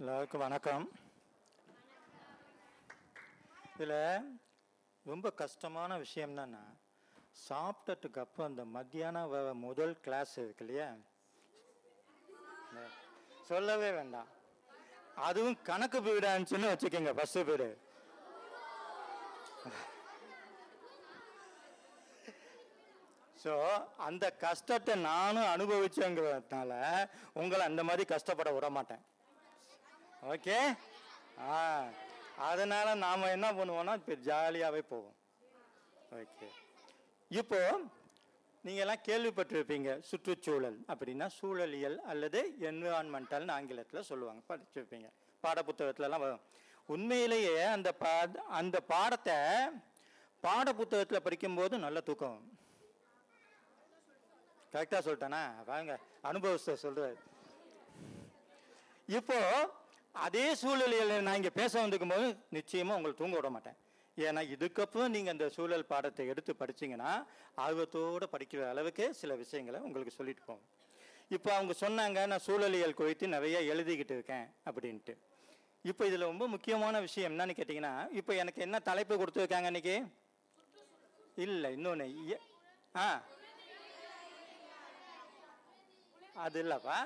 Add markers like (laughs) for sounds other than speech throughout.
எல்லாருக்கும் வணக்கம். இதில் ரொம்ப கஷ்டமான விஷயம் என்னன்னா சாப்பிட்டதுக்கு அப்புறம் அந்த மத்தியானம் முதல் கிளாஸ் இருக்கு இல்லையா? சொல்லவே வேண்டாம். அதுவும் கணக்கு பீடாச்சுன்னு வச்சுக்கோங்க ஃபஸ்ட்டு பீடு. ஸோ அந்த கஷ்டத்தை நானும் அனுபவிச்சேங்கிறதுனால உங்களை அந்த மாதிரி கஷ்டப்பட விட மாட்டேன். ஓகே ஆ. அதனால் நாம் என்ன பண்ணுவோம்னா இப்போ ஜாலியாகவே போவோம். ஓகே இப்போ நீங்கள்லாம் கேள்விப்பட்டிருப்பீங்க சுற்றுச்சூழல் அப்படின்னா சூழலியல் அல்லது என்விரான்மெண்டல்னு ஆங்கிலத்தில் சொல்லுவாங்க படிச்சிருப்பீங்க. பாடப்புத்தகத்துலலாம் வரும். உண்மையிலேயே அந்த பா அந்த பாடத்தை பாடப்புத்தகத்தில் படிக்கும்போது நல்ல தூக்கம். கரெக்டாக சொல்லிட்டேனா? வாங்க அனுபவத்தை சொல்கிறார் இப்போது அதே சூழலில் நான் இங்கே பேச வந்திருக்கும் போது நிச்சயமாக உங்களை தூங்க விட மாட்டேன். ஏன்னா இதுக்கப்புறம் நீங்கள் அந்த சூழல் பாடத்தை எடுத்து படிச்சீங்கன்னா ஆர்வத்தோடு படிக்கிற அளவுக்கு சில விஷயங்களை உங்களுக்கு சொல்லிட்டு போவோம் இப்போ அவங்க சொன்னாங்க நான் சூழலியல் குறித்து நிறையா எழுதிக்கிட்டு இருக்கேன் அப்படின்ட்டு. இப்போ இதில் ரொம்ப முக்கியமான விஷயம் என்னன்னு கேட்டிங்கன்னா இப்போ எனக்கு என்ன தலைப்பு கொடுத்துருக்காங்க இன்னைக்கு இல்லை இன்னொன்று ஆ. அது இல்லப்பா.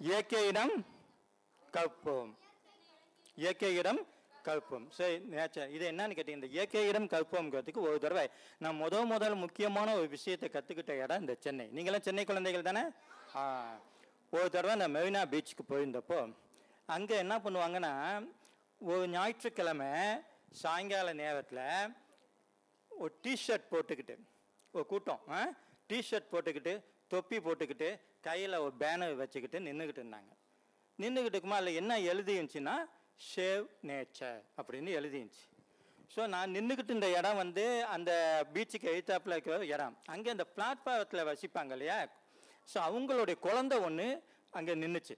இயற்கையிடம் கற்போம். இயற்கையிடம் கற்போம். சரி நேச்சர் இது என்னன்னு கேட்டீங்க இந்த இயற்கை இடம் கற்போம்ங்கிறதுக்கு ஒரு தடவை நான் முத முதல் முக்கியமான ஒரு விஷயத்தை கற்றுக்கிட்ட இடம் இந்த சென்னை. நீங்களாம் சென்னை குழந்தைகள் தானே? ஒரு தடவை நான் மெரினா பீச்சுக்கு போயிருந்தப்போ அங்கே என்ன பண்ணுவாங்கன்னா ஒரு ஞாயிற்றுக்கிழமை சாயங்கால நேரத்தில் ஒரு டிஷர்ட் போட்டுக்கிட்டு ஒரு கூட்டம் டிஷர்ட் போட்டுக்கிட்டு தொப்பி போட்டுக்கிட்டு கையில் ஒரு பேனர் வச்சுக்கிட்டு நின்றுக்கிட்டு இருந்தாங்க. நின்றுக்கிட்டு இருக்குமா அதில் என்ன எழுதியிருந்துச்சின்னா ஷேவ் நேச்சர் அப்படின்னு எழுதிருந்துச்சு ஸோ நான் நின்றுக்கிட்டு இந்த இடம் வந்து அந்த பீச்சுக்கு எழுத்தாப்பில் இருக்கிற இடம். அங்கே அந்த பிளாட்ஃபாரத்தில் வசிப்பாங்க இல்லையா? ஸோ அவங்களுடைய குழந்தை ஒன்று அங்கே நின்றுச்சு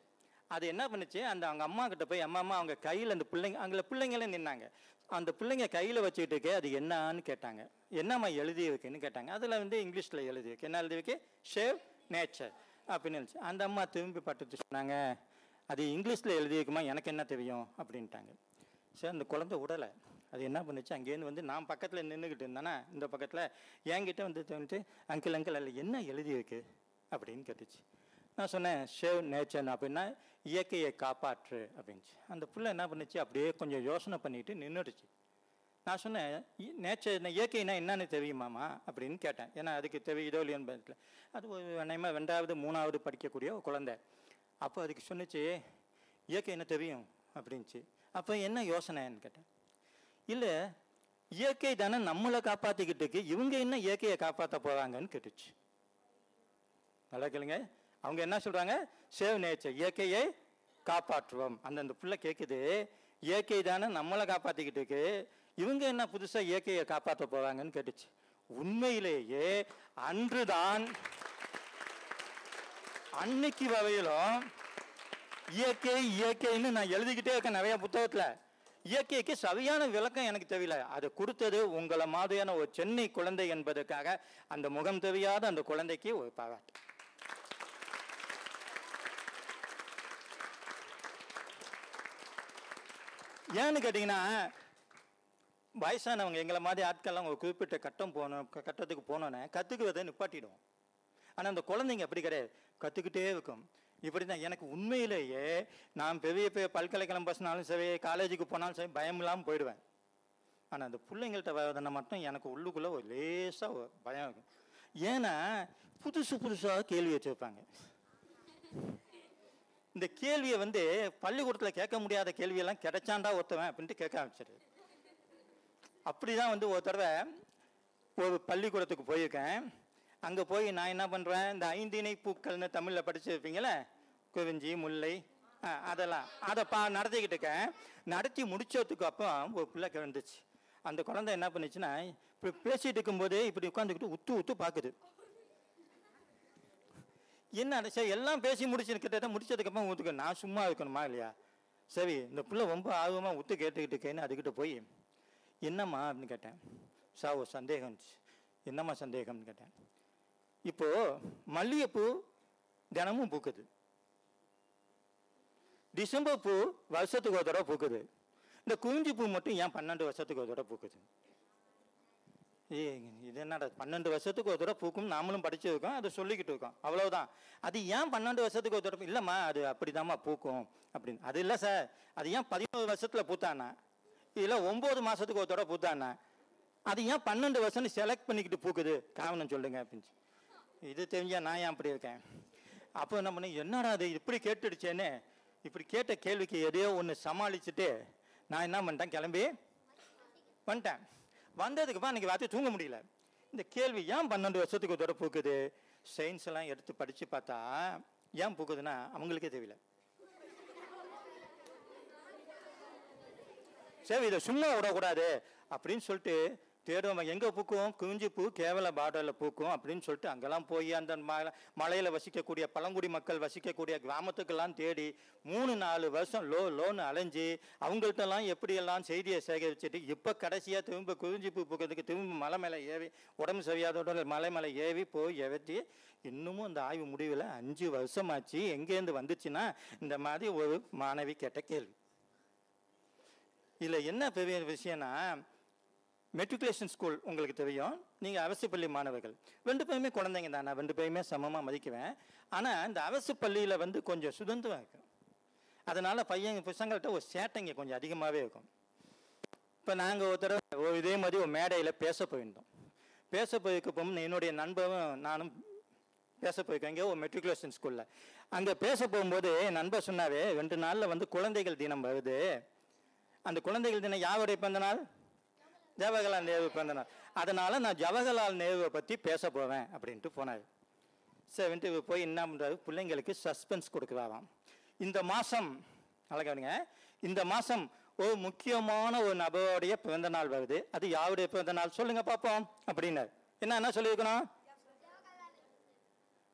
அது என்ன பண்ணுச்சு? அந்த அவங்க அம்மா கிட்ட போய் அம்மா அம்மா அவங்க கையில் அந்த பிள்ளைங்க அங்கே பிள்ளைங்களே நின்னாங்க. அந்த பிள்ளைங்க கையில் வச்சுக்கிட்டு இருக்கே அது என்னன்னு கேட்டாங்க. என்னம்மா எழுதியிருக்குன்னு கேட்டாங்க. அதில் வந்து இங்கிலீஷில் எழுதியிருக்கு. என்ன எழுதியிருக்கு? ஷேவ் நேச்சர் அப்படின்னு இருந்துச்சு அந்த அம்மா திரும்பி பட்டுட்டு சொன்னாங்க. அது இங்கிலீஷில் எழுதியிருக்குமா எனக்கு என்ன தெரியும்? அப்படின்ட்டாங்க. சரி அந்த குழந்தை விடலை அது என்ன பண்ணுச்சு? அங்கேருந்து வந்து நான் பக்கத்தில் நின்றுக்கிட்டு இருந்தேன்னா இந்த பக்கத்தில் என்கிட்ட வந்து தோணுச்சு அங்கிள் அங்கிள் அதில் என்ன எழுதியிருக்கு? அப்படின்னு கேட்டுச்சு. நான் சொன்னேன் ஷேவ் நேச்சர் அப்படின்னா இயற்கையை காப்பாற்று அப்படின்ச்சு. அந்த புள்ள என்ன பண்ணுச்சு? அப்படியே கொஞ்சம் யோசனை பண்ணிட்டு நின்றுடுச்சு நான் சொன்னேன் நேச்சர் இயற்கைனா என்னன்னு தெரியுமாமா அப்படின்னு கேட்டேன். ஏன்னா அதுக்கு தெரியுதோ இல்லையோன்னு பதில் அது ஒரு அநேகமாக ரெண்டாவது மூணாவது படிக்கக்கூடிய குழந்தை. அப்போ அதுக்கு சொன்னிச்சு இயற்கை என்ன தெரியும்? அப்படின்ச்சு அப்போ என்ன யோசனைன்னு கேட்டேன். இல்லை இயற்கை தானே நம்மளை காப்பாற்றிக்கிட்டு இருக்கு இவங்க என்ன இயற்கையை காப்பாற்ற போகிறாங்கன்னு கேட்டுச்சு. நல்லா கேளுங்க. அவங்க என்ன சொல்கிறாங்க சேவ் நேச்சர் இயற்கையை காப்பாற்றுவோம். அந்தந்த அந்த புள்ள கேட்குது இயற்கை தானே நம்மளை காப்பாற்றிக்கிட்டு இருக்கு இவங்க என்ன புதுசாக இயற்கையை காப்பாற்ற போகிறாங்கன்னு கேட்டுச்சு. உண்மையிலேயே அன்றுதான் அன்னைக்கு வகையிலும் இயற்கை இயற்கைன்னு நான் எழுதிக்கிட்டே இருக்கேன் நிறைய புத்தகத்துல. இயற்கைக்கு சரியான விளக்கம் எனக்கு தெரியல. அதை கொடுத்தது உங்களை மாதிரியான ஒரு சென்னை குழந்தை என்பதற்காக அந்த முகம் தெரியாத அந்த குழந்தைக்கு ஒரு பாராட்டு. ஏன்னு கேட்டிங்கன்னா வயசானவங்க எங்களை மாதிரி ஆட்கள்லாம் ஒரு குறிப்பிட்ட கட்டம் போகணும் கட்டத்துக்கு போனோன்னே கற்றுக்குவதை நிப்பாட்டிடுவோம். ஆனால் அந்த குழந்தைங்க அப்படி கிடையாது. கற்றுக்கிட்டே இருக்கும். இப்படி தான் எனக்கு உண்மையிலேயே நான் பெரிய பெரிய பல்கலைக்கழகம் பசினாலும் சரி காலேஜுக்கு போனாலும் சரி பயம் இல்லாமல் போயிடுவேன். ஆனால் அந்த பிள்ளைங்கள்ட்ட வரதுன்னா மட்டும் எனக்கு உள்ளுக்குள்ளே ஒரு லேசாக ஒரு பயம் இருக்கும். ஏன்னா புதுசு புதுசாக கேள்வி வச்சுருப்பாங்க. இந்த கேள்வியை வந்து பள்ளிக்கூடத்தில் கேட்க முடியாத கேள்வியெல்லாம் கிடைச்சாண்டா ஒருத்தவன் அப்படின்ட்டு கேட்க ஆரம்பிச்சிரு. அப்படிதான் வந்து ஒரு தடவை ஒரு பள்ளிக்கூடத்துக்கு போயிருக்கேன். அங்கே போய் நான் என்ன பண்ணுறேன் இந்த ஐந்திணை பூக்கள்னு தமிழில் படிச்சிருப்பீங்களே குறிஞ்சி முல்லை அதெல்லாம். அதை பா நடத்திக்கிட்டு இருக்கேன். நடத்தி முடிச்சதுக்கு அப்புறம் ஒரு பிள்ளை கிடந்துச்சு. அந்த குழந்தை என்ன பண்ணுச்சுன்னா இப்படி பேசிட்டு இருக்கும்போதே இப்படி உட்காந்துக்கிட்டு உத்து உத்து பார்க்குது. என்ன சரி எல்லாம் பேசி முடிச்சு கிட்டத்தட்ட முடிச்சதுக்கப்புறம் ஊத்துக்க. நான் சும்மா இருக்கணுமா இல்லையா? சரி இந்த பிள்ளை ரொம்ப ஆர்வமாக உத்து கேட்டுக்கிட்டு இருக்கேன்னு அதுக்கிட்ட போய் என்னம்மா அப்படின்னு கேட்டேன். சா ஒரு சந்தேகம் இருந்துச்சு என்னம்மா சந்தேகம்னு கேட்டேன். இப்போ மல்லிகைப்பூ தினமும் பூக்குது. டிசம்பர் பூ வருஷத்துக்கு ஒரு தடவை பூக்குது. இந்த குறிஞ்சி பூ மட்டும் ஏன் பன்னெண்டு வருஷத்துக்கு ஒரு தடவை பூக்குது? ஏ இது என்னடா பன்னெண்டு வருஷத்துக்கு ஒரு தடவை பூக்கும் நாமளும் படிச்சிருக்கோம் அதை சொல்லிக்கிட்டு இருக்கோம். அவ்வளவுதான். அது ஏன் பன்னெண்டு வருஷத்துக்கு ஒரு தடவை இல்லைம்மா அது அப்படிதாம்மா பூக்கும் அப்படின்னு. அது இல்லை சார். அது ஏன் பதினோரு வருஷத்துல பூத்தானா? இல்லை ஒம்பது மாசத்துக்கு ஒரு தடவை பூத்தானா? அது ஏன் பன்னெண்டு வருஷம்னு செலக்ட் பண்ணிக்கிட்டு பூக்குது? காரணம் சொல்லுங்க அப்படின்னு இது தெரிஞ்சால் நான் ஏன் அப்படி இருக்கேன்? அப்போ என்ன பண்ணி என்னடா அது இப்படி கேட்டுடுச்சேன்னு இப்படி கேட்ட கேள்விக்கு எதையோ ஒன்று சமாளிச்சுட்டு நான் என்ன பண்ணிட்டேன் கிளம்பி வந்துட்டேன். வந்ததுக்கப்புறம் அன்றைக்கி ராத்திரி தூங்க முடியல. இந்த கேள்வி ஏன் பன்னெண்டு வருஷத்துக்கு ஒரு பூக்குது? சயின்ஸ் எல்லாம் எடுத்து படித்து பார்த்தா ஏன் பூக்குதுன்னா அவங்களுக்கே தெரியல. சரி இதை சும்மா விடக்கூடாது அப்படின்னு சொல்லிட்டு தேடுவோம். எங்கே பூக்கும்? குஞ்சு பூ கேவல பாடலில் பூக்கும் அப்படின்னு சொல்லிட்டு அங்கெல்லாம் போய் அந்த மலை மலையில் வசிக்கக்கூடிய பழங்குடி மக்கள் வசிக்கக்கூடிய கிராமத்துக்கெல்லாம் தேடி மூணு நாலு வருஷம் லோ லோன் அலைஞ்சு அவங்கள்ட்டெல்லாம் எப்படியெல்லாம் செய்தியை சேகரிச்சுட்டு இப்போ கடைசியாக திரும்ப குறிஞ்சி பூ பூக்கிறதுக்கு திரும்ப மலை மேலே ஏவி உடம்பு சரியாதோட மலை மேலே ஏவி போய் எவற்றி இன்னமும் அந்த ஆய்வு முடிவில் அஞ்சு வருஷமாச்சு. எங்கேருந்து வந்துச்சுன்னா இந்த மாதிரி ஒரு மாணவி கேட்ட கேள்வி. இதில் என்ன பெரிய விஷயம்னா மெட்ரிகுலேஷன் ஸ்கூல் உங்களுக்கு தெரியும். நீங்கள் அரசு பள்ளி மாணவர்கள். ரெண்டு பேருமே குழந்தைங்க தான். நான் ரெண்டு பேருமே சமமாக மதிக்குவேன். ஆனால் இந்த அரசு பள்ளியில் வந்து கொஞ்சம் சுதந்திரம் இருக்கும் அதனால் பையன் பசங்கள்கிட்ட ஒரு சேட்டைங்க கொஞ்சம் அதிகமாகவே இருக்கும். இப்போ நாங்கள் ஒரு தடவை இதே மாதிரி ஒரு மேடையில் பேச போயிருந்தோம். பேச போயிருக்கப்போ என்னுடைய நண்பரும் நானும் பேச போயிருக்கோம். இங்கே ஒரு மெட்ரிகுலேஷன் ஸ்கூலில் அங்கே பேச போகும்போது என் நண்பர் சொன்னாவே ரெண்டு நாளில் வந்து குழந்தைகள் தினம் வருது. அந்த குழந்தைகள் தினம் யாருடைய பிறந்த நாள்? ஜவஹர்லால் நேரு பிறந்த நாள். நான் ஜவஹர்லால் நேருவை பற்றி பேச போவேன் அப்படின்ட்டு போனார். சரின்ட்டு இவர் போய் என்ன பண்ணுறாரு பிள்ளைங்களுக்கு சஸ்பென்ஸ் கொடுக்குறாராம். இந்த மாதம் அழகவனுங்க இந்த மாதம் ஒரு முக்கியமான ஒரு நபருடைய பிறந்த நாள் வருது. அது யாருடைய பிறந்த நாள்? சொல்லுங்க பார்ப்போம் அப்படின்னாரு. என்ன என்ன சொல்லியிருக்கணும்?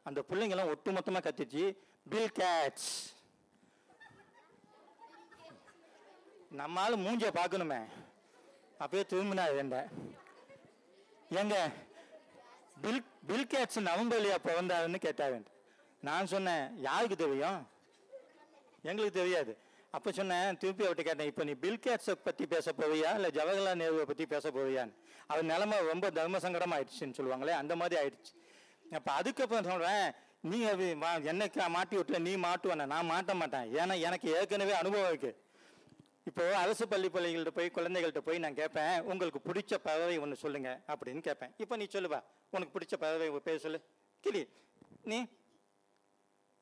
அந்த பிள்ளைங்கெல்லாம் ஒட்டுமொத்தமாக கத்திச்சு. பில் கேட்ஸ் நம்மால மூஞ்சியை பார்க்கணுமே. அப்படியே திரும்பினா என்ற ஏங்க பில் பில் கேட்ஸ் நவம்பர்லையா பிறந்தாருன்னு கேட்டார் நான் சொன்னேன் யாருக்கு தெரியும்? எங்களுக்கு தெரியாது. அப்போ சொன்னேன் திருப்பி அவர்கிட்ட கேட்டேன் இப்போ நீ பில் கேட்ஸை பற்றி பேச போவியா இல்லை ஜவஹர்லால் நேருவை பற்றி பேச போவியான்னு அவர் நிலமை ரொம்ப தர்ம சங்கடம் ஆயிடுச்சுன்னு சொல்லுவாங்களே அந்த மாதிரி ஆயிடுச்சு. அப்போ அதுக்கப்புறம் சொல்கிறேன் நீ அது மா- என்னைக்கு மாட்டி விட்டுல நீ மாட்டுவானே நான் மாட்ட மாட்டேன். ஏன்னா எனக்கு ஏற்கனவே அனுபவம் இருக்குது இப்போ அரசு பள்ளி பிள்ளைகள்கிட்ட போய் குழந்தைகள்கிட்ட போய் நான் கேட்பேன் உங்களுக்கு பிடிச்ச பறவை ஒன்று சொல்லுங்க அப்படின்னு கேட்பேன் இப்போ நீ சொல்லுவா உனக்கு பிடிச்ச பறவை பேர் சொல்லு. கிளி நீ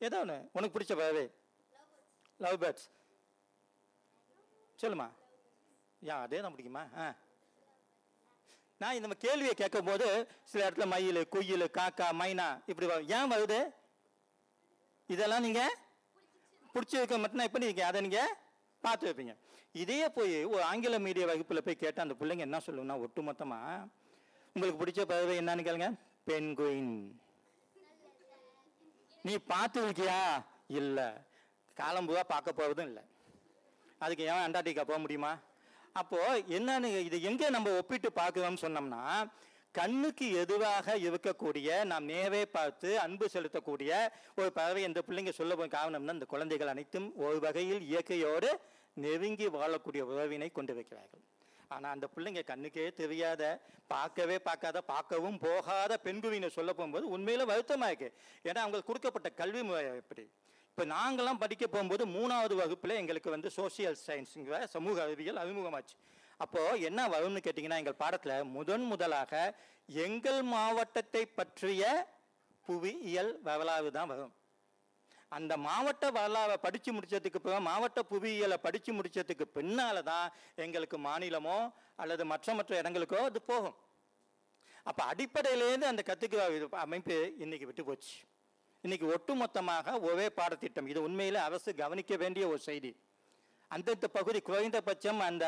ஏதோ ஒன்று உனக்கு பிடிச்ச பறவை? லவ் பேர்ட்ஸ் சொல்லுமா? யா அதே தான் பிடிக்குமா? ஆ. நான் இந்த கேள்வியை கேட்கும் போது சில இடத்துல மயில் குயில் காக்கா மைனா இப்படி வரும். ஏன் வருது? இதெல்லாம் நீங்கள் பிடிச்சிருக்க வைக்க மட்டும் நீங்கள் அதை நீங்கள் பார்த்து வைப்பீங்க. இதையே போய் ஒரு ஆங்கில மீடிய வகுப்பில் போய் கேட்டால் அந்த பிள்ளைங்க என்ன சொல்லுங்கன்னா ஒட்டுமொத்தமா உங்களுக்கு பிடிச்ச பறவை என்னன்னு கேளுங்க. பெண்குயின். நீ பார்த்து இருக்கியா இல்லை காலம்புவா பார்க்க போகிறதும் இல்லை. அதுக்கு ஏன் அண்டார்டிகா போக முடியுமா? அப்போது என்னன்னு இது எங்கே நம்ம ஒப்பிட்டு பார்க்குறோம்னு சொன்னோம்னா கண்ணுக்கு எதுவாக இருக்கக்கூடிய நாம் நேரே பார்த்து அன்பு செலுத்தக்கூடிய ஒரு பறவை இந்த பிள்ளைங்க சொல்ல போய் காரணம்னா இந்த குழந்தைகள் அனைத்தும் ஒரு வகையில் இயற்கையோடு நெருங்கி வாழக்கூடிய உறவினை கொண்டு வைக்கிறார்கள். ஆனால் அந்த பிள்ளைங்க கண்ணுக்கே தெரியாத பார்க்கவே பார்க்காத பார்க்கவும் போகாத பெண்குவினை சொல்ல போகும்போது உண்மையில் வருத்தமாக இருக்குது ஏன்னா அவங்களுக்கு கொடுக்கப்பட்ட கல்வி முறை எப்படி? இப்போ நாங்களாம் படிக்க போகும்போது மூணாவது வகுப்பில் எங்களுக்கு வந்து சோசியல் சயின்ஸுங்கிற சமூக அறிவியல் அறிமுகமாச்சு. அப்போது என்ன வரும்னு கேட்டிங்கன்னா எங்கள் பாடத்தில் முதன் முதலாக எங்கள் மாவட்டத்தை பற்றிய புவியியல் வரலாறு தான் வரும். அந்த மாவட்ட வரலாறை படித்து முடித்ததுக்கு பிறகு மாவட்ட புவியியலை படித்து முடிச்சதுக்கு பின்னால் தான் எங்களுக்கு மாநிலமோ அல்லது மற்ற மற்ற இடங்களுக்கோ அது போகும். அப்போ அடிப்படையிலேருந்து அந்த கத்துக்கிற இது அமைப்பு இன்றைக்கி விட்டு போச்சு. இன்றைக்கி ஒட்டுமொத்தமாக ஒரே பாடத்திட்டம். இது உண்மையில் அரசு கவனிக்க வேண்டிய ஒரு செய்தி. அந்தந்த பகுதி குறைந்தபட்சம் அந்த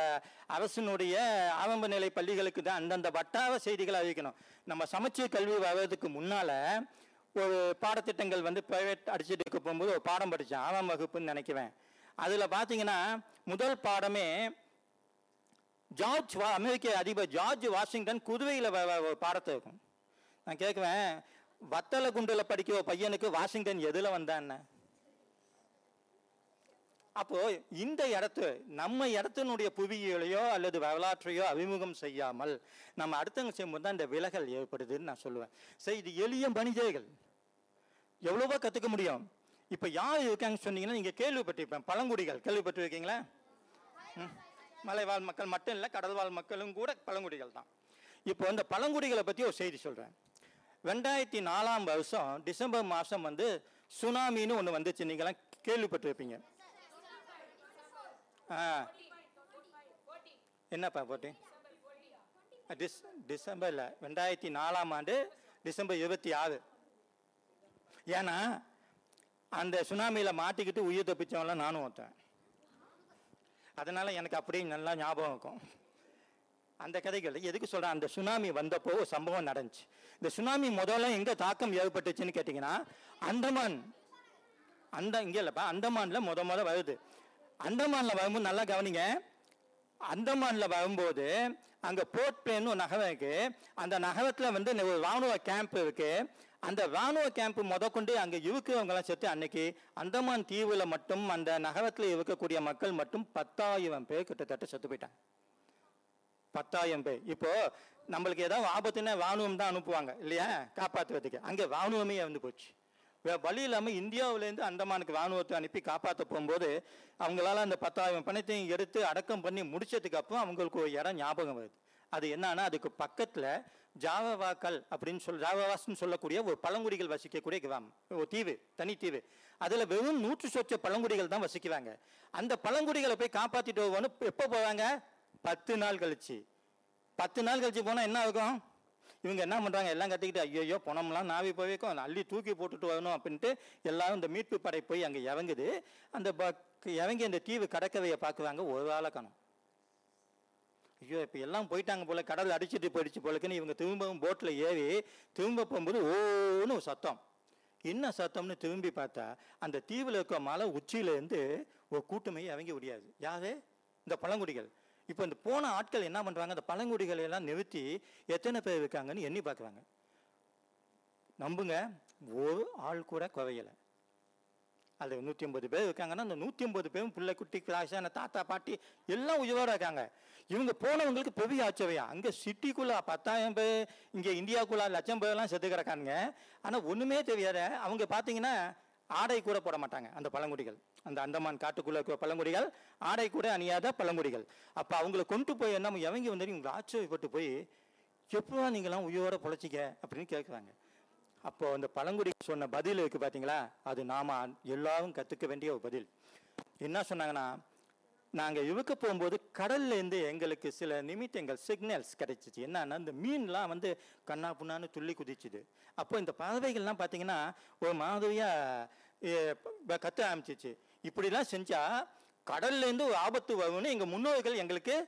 அரசினுடைய ஆரம்ப நிலை பள்ளிகளுக்கு தான் அந்தந்த வட்டார செய்திகளை அறிவிக்கணும். நம்ம சமச்சீர் கல்வி வர்றதுக்கு முன்னால் ஒரு பாடத்திட்டங்கள் வந்து ப்ரைவேட் அடிச்சுட்டு இருக்க போகும்போது ஒரு பாடம் படித்தேன் ஆறாம் வகுப்புன்னு நினைக்குவேன் அதில் பார்த்தீங்கன்னா முதல் பாடமே ஜார்ஜ் வா அமெரிக்க அதிபர் ஜார்ஜ் வாஷிங்டன் குதுவையில் ஒரு பாடத்தை இருக்கும். நான் கேட்குவேன் வத்தலை குண்டில் படிக்கிற ஒரு பையனுக்கு வாஷிங்டன் எதில் வந்தான்னு? அப்போ இந்த இடத்து நம்ம இடத்தினுடைய புவியியலையோ அல்லது வரலாற்றையோ அறிமுகம் செய்யாமல் நம்ம அடுத்தவங்க செய்யும்போது தான் இந்த விலகல் ஏற்படுதுன்னு நான் சொல்லுவேன். சரி இது எளிய மனிதர்கள். எவ்வளவோ கற்றுக்க முடியும். இப்போ யார் இருக்காங்கன்னு சொன்னீங்கன்னா நீங்கள் கேள்விப்பட்டிருப்பேன். பழங்குடிகள். கேள்விப்பட்டிருக்கீங்களா? ம். மலைவாழ் மக்கள் மட்டும் இல்லை கடல்வாழ் மக்களும் கூட பழங்குடிகள் தான். இப்போ இந்த பழங்குடிகளை பற்றி ஒரு செய்தி சொல்கிறேன் ரெண்டாயிரத்தி நாலாம் வருஷம் டிசம்பர் மாதம் வந்து சுனாமின்னு ஒன்று வந்துச்சு. நீங்களாம் கேள்விப்பட்டிருப்பீங்க. ஆ. என்னப்பா போட்டி? டிஸ் டிசம்பரில் ரெண்டாயிரத்தி நாலாம் ஆண்டு டிசம்பர் இருபத்தி ஆறு. ஏன்னா அந்த சுனாமியில் மாட்டிக்கிட்டு உயிர் தப்பிச்சவங்களாம் நானும் ஒருத்தன். அதனால் எனக்கு அப்படியே நல்லா ஞாபகம் இருக்கும். அந்த கதைகள் எதுக்கு சொல்கிறேன் அந்த சுனாமி வந்தப்போ ஒரு சம்பவம் நடந்துச்சு. இந்த சுனாமி முதல்ல எங்கே தாக்கம் ஏற்பட்டுச்சுன்னு கேட்டிங்கன்னா அந்தமான் அந்த இங்கே இல்லைப்பா அந்தமானில் முத முத வருது. அந்தமானில் வரும்போது நல்லா கவனிங்க. அந்தமானில் வரும்போது அங்கே போர்ட் பிளேன்னு ஒரு நகரம் இருக்கு. அந்த நகரத்தில் வந்து ஒரு ராணுவ கேம்ப் இருக்குது அந்த ராணுவ கேம்ப் முதற்கொண்டு அங்கே இருக்கிறவங்களாம் சேர்த்து அன்னைக்கு அந்தமான் தீவில் மட்டும் அந்த நகரத்தில் இருக்கக்கூடிய மக்கள் மட்டும் பத்தாயிரம் பேர் கிட்டத்தட்ட செத்து போயிட்டாங்க. பத்தாயிரம் பேர். இப்போது நம்மளுக்கு ஏதாவது ஆபத்துன்னா ராணுவம் தான் அனுப்புவாங்க இல்லையா? காப்பாற்றுறதுக்கு அங்கே ராணுவமே இறந்து போச்சு. வழி இல்லாமல் இந்தியாவிலேருந்து அந்தமானுக்கு ராணுவத்தை அனுப்பி காப்பாற்ற போகும்போது அவங்களால அந்த பத்தாயிரம் பணத்தையும் எடுத்து அடக்கம் பண்ணி முடிச்சதுக்கு அப்புறம் அவங்களுக்கு ஒரு இடம் ஞாபகம் வருது. அது என்னன்னா அதுக்கு பக்கத்தில் ஜாவவாக்கள் அப்படின்னு சொல் ஜாவவாஸ்ன்னு சொல்லக்கூடிய ஒரு பழங்குடிகள் வசிக்கக்கூடிய கிராமம். ஒரு தீவு தனித்தீவு அதில் வெறும் நூற்று சொச்ச பழங்குடிகள் தான் வசிக்குவாங்க. அந்த பழங்குடிகளை போய் காப்பாற்றிட்டு வருவோன்னு எப்போ போவாங்க? பத்து நாள் கழிச்சு. பத்து நாள் கழிச்சு போனால் என்ன ஆகும்? இவங்க என்ன பண்ணுறாங்க எல்லாம் கட்டிக்கிட்டு ஐயோ பணம்லாம் நாவி போய்க்கும் அள்ளி தூக்கி போட்டுட்டு வரணும் அப்படின்ட்டு எல்லாரும் இந்த மீட்பு படை போய் அங்கே இறங்குது. அந்த பக் இறங்கி அந்த தீவு கடற்கரையை பார்க்குறாங்க. ஒரு ஆளை காணும். ஐயோ இப்போ எல்லாம் போயிட்டாங்க போல கடல் அடிச்சிட்டு போயிடுச்சு போலக்குன்னு இவங்க திரும்பவும் போட்டில் ஏறி திரும்ப போகும்போது ஓன்னு சத்தம். என்ன சத்தம்னு திரும்பி பார்த்தா அந்த தீவில் இருக்க மலை உச்சியிலேருந்து ஒரு கூட்டமே இறங்கி முடியாது யாரு? இந்த பழங்குடிகள். இப்போ இந்த போன ஆட்கள் என்ன பண்ணுறாங்க அந்த பழங்குடிகளை எல்லாம் நிறுத்தி எத்தனை பேர் இருக்காங்கன்னு எண்ணி பார்க்குறாங்க. நம்புங்க ஒரு ஆள் கூட குறையலை. அது நூற்றி ஐம்பது பேர் இருக்காங்கன்னா அந்த நூற்றி ஐம்பது பேரும் பிள்ளை குட்டி கிளாஸான தாத்தா பாட்டி எல்லாம் உயிரோட இருக்காங்க. இவங்க போனவங்களுக்கு பெரிய ஆச்சரியம். அங்கே சிட்டிக்குள்ள பத்தாயிரம் பேர் இங்கே இந்தியாவுக்குள்ள லட்சம் பேர்லாம் செத்து கிடக்கானுங்க. ஆனால் ஒன்றுமே தெரியாத அவங்க பார்த்தீங்கன்னா ஆடை கூட போட மாட்டாங்க அந்த பழங்குடிகள். அந்த அந்தமான் காட்டுக்குள்ள இருக்கிற பழங்குடிகள் ஆடை கூட அணியாத பழங்குடிகள். அப்போ அவங்கள கொண்டு போய் என்ன இவங்க வந்து இவங்க ஆச்சரியப்பட்டு போய் எப்போ நீங்களாம் உயிரோட பொழைச்சிக்க? அப்படின்னு கேட்குறாங்க அப்போது அந்த பழங்குடி சொன்ன பதில் இருக்குது பார்த்தீங்களா அது நாம எல்லாரும் கற்றுக்க வேண்டிய ஒரு பதில். என்ன சொன்னாங்கன்னா நாங்கள் இழுக்க போகும்போது கடல்லேருந்து எங்களுக்கு சில நிமித்தங்கள் சிக்னல்ஸ் கிடைச்சிச்சு. என்னன்னா இந்த மீன்லாம் வந்து கண்ணா புண்ணான்னு துள்ளி குதிச்சுது. அப்போ இந்த பறவைகள்லாம் பார்த்தீங்கன்னா ஒரு மாதிரியாக கற்று ஆரம்பிச்சிச்சு. இப்படிலாம் செஞ்சால் கடல்லேருந்து ஒரு ஆபத்து வரும்னு எங்கள் முன்னோர்கள் எங்களுக்கு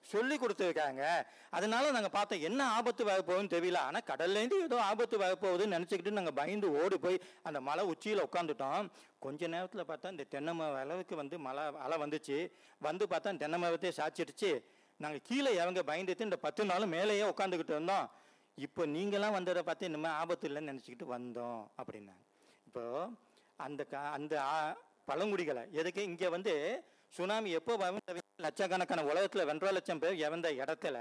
சொல்லி கொடுத்துருக்காங்க. அதனால நாங்கள் பார்த்தோம் என்ன ஆபத்து வரப்போகுதுன்னு தெரியல. ஆனால் கடல்லேருந்து ஏதோ ஆபத்து வரப்போகுதுன்னு நினச்சிக்கிட்டு நாங்கள் பயந்து ஓடி போய் அந்த மலை உச்சியில் உட்காந்துட்டோம் கொஞ்ச நேரத்தில் பார்த்தா இந்த தென்னை மரம் அளவுக்கு வந்து மலை அலை வந்துச்சு. வந்து பார்த்தா தென்னை மரத்தையே சாச்சிடுச்சு நாங்கள் கீழே இறங்க பயந்துட்டு இந்த பத்து நாளும் மேலேயே உட்காந்துக்கிட்டு இருந்தோம். இப்போ நீங்களாம் வந்ததை பார்த்து இனிமேல் ஆபத்து இல்லைன்னு நினச்சிக்கிட்டு வந்தோம் அப்படின்னாங்க. இப்போது அந்த கா அந்த ஆ- பழங்குடிகளை. எதுக்கு? இங்கே வந்து சுனாமி எப்போ லட்சக்கணக்கான உலகத்தில் ரெண்டரை லட்சம் பேர் இறந்த இடத்துல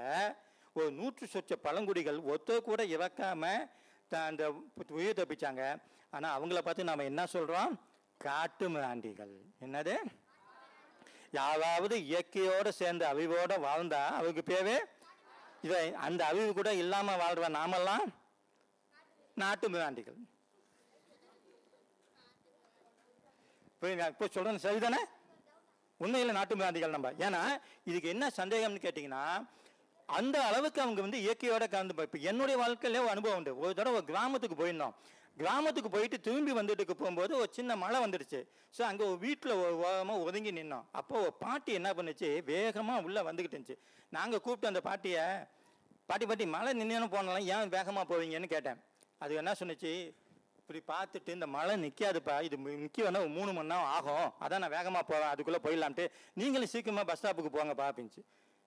ஒரு நூற்று சொச்ச பழங்குடிகள் ஒத்த கூட இறக்காமல் த- அந்த உயிர் தப்பிச்சாங்க. ஆனால் அவங்கள பார்த்து நாம் என்ன சொல்கிறோம் காட்டு மிராண்டிகள் என்னது? யாராவது இயற்கையோடு சேர்ந்து அழிவோட வாழ்ந்தா அவருக்கு பேவே இதை அந்த அவிவு கூட இல்லாமல் வாழ்கிற நாமெல்லாம் நாட்டு மிராண்டிகள் புரியுங்களா இப்போ சொல்றது சரிதானே? உண்மையில் நாட்டு மிராண்டிகள் நம்ம. ஏன்னா இதுக்கு என்ன சந்தேகம்னு கேட்டிங்கன்னா அந்த அளவுக்கு அவங்க வந்து இயற்கையோட கலந்து போய் இப்போ என்னுடைய வாழ்க்கையிலே ஒரு அனுபவம் உண்டு. ஒரு தடவை ஒரு கிராமத்துக்கு போயிருந்தோம். கிராமத்துக்கு போயிட்டு திரும்பி வந்துட்டு போகும்போது ஒரு சின்ன மழை வந்துடுச்சு. ஸோ அங்கே ஒரு வீட்டில் ஓரமாக ஒதுங்கி நின்னோம். அப்போ ஒரு பாட்டி என்ன பண்ணுச்சு? வேகமாக உள்ளே வந்துக்கிட்டு இருந்துச்சு. நாங்கள் கூப்பிட்டு அந்த பாட்டியை பாட்டி பாட்டி மழை நின்று போனாலும் ஏன் வேகமாக போவீங்கன்னு கேட்டேன். அது என்ன சொன்னுச்சு? இப்படி பார்த்துட்டு இந்த மழை நிற்காதுப்பா இது நிற்க வேணா மூணு மணி நேரம் ஆகும். அதான் நான் வேகமாக போவேன் அதுக்குள்ளே போயிடலான்ட்டு நீங்களும் சீக்கிரமாக பஸ் ஸ்டாப்புக்கு போங்கப்பா அப்படின்ச்சு.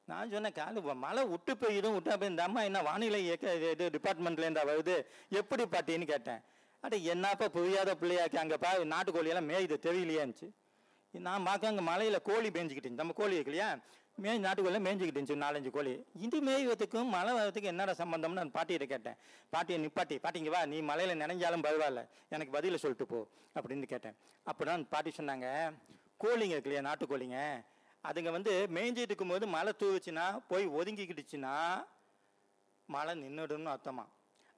நான் சொன்னேன் காலு மழை விட்டு போயிடும். விட்டா போய் இந்த அம்மா என்ன வானிலை இயக்க இது- இது டிபார்ட்மெண்ட்லேருந்தா வருது? எப்படி பார்த்தீன்னு கேட்டேன். அட என்னப்பா புரியாத பிள்ளையாக்கி அங்கேப்பா பா நாட்டுக்கோழியெல்லாம் மேயுது தெரியலையான்ச்சு. நான் பார்க்க அங்கே மலையில் கோழி மேய்ஞ்சிக்கிட்டு நம்ம கோழி இருக்கு இல்லையா? மே நாட்டுக்குள்ளே மேய்ஞ்சிக்கிட்டு இருந்துச்சு நாலஞ்சு கோழி. இது மேய்வதுக்கும் மழை வரதுக்கு என்னடா சம்பந்தம்னு நான் பாட்டிகிட்ட கேட்டேன். பாட்டியை நிப்பாட்டி பாட்டிங்க வா நீ மலையில் நினைஞ்சாலும் பரவாயில்ல. எனக்கு பதிலை சொல்லிட்டு போ அப்படின்னு கேட்டேன். அப்போ தான் பாட்டி சொன்னாங்க கோழிங்க இருக்கு இல்லையா நாட்டுக்கோழிங்க அதுங்க வந்து மேய்ஞ்சிட்டு இருக்கும்போது மழை தூவுச்சுன்னா போய் ஒதுங்கிக்கிடுச்சுன்னா மழை நின்றுடும்னு அர்த்தமா?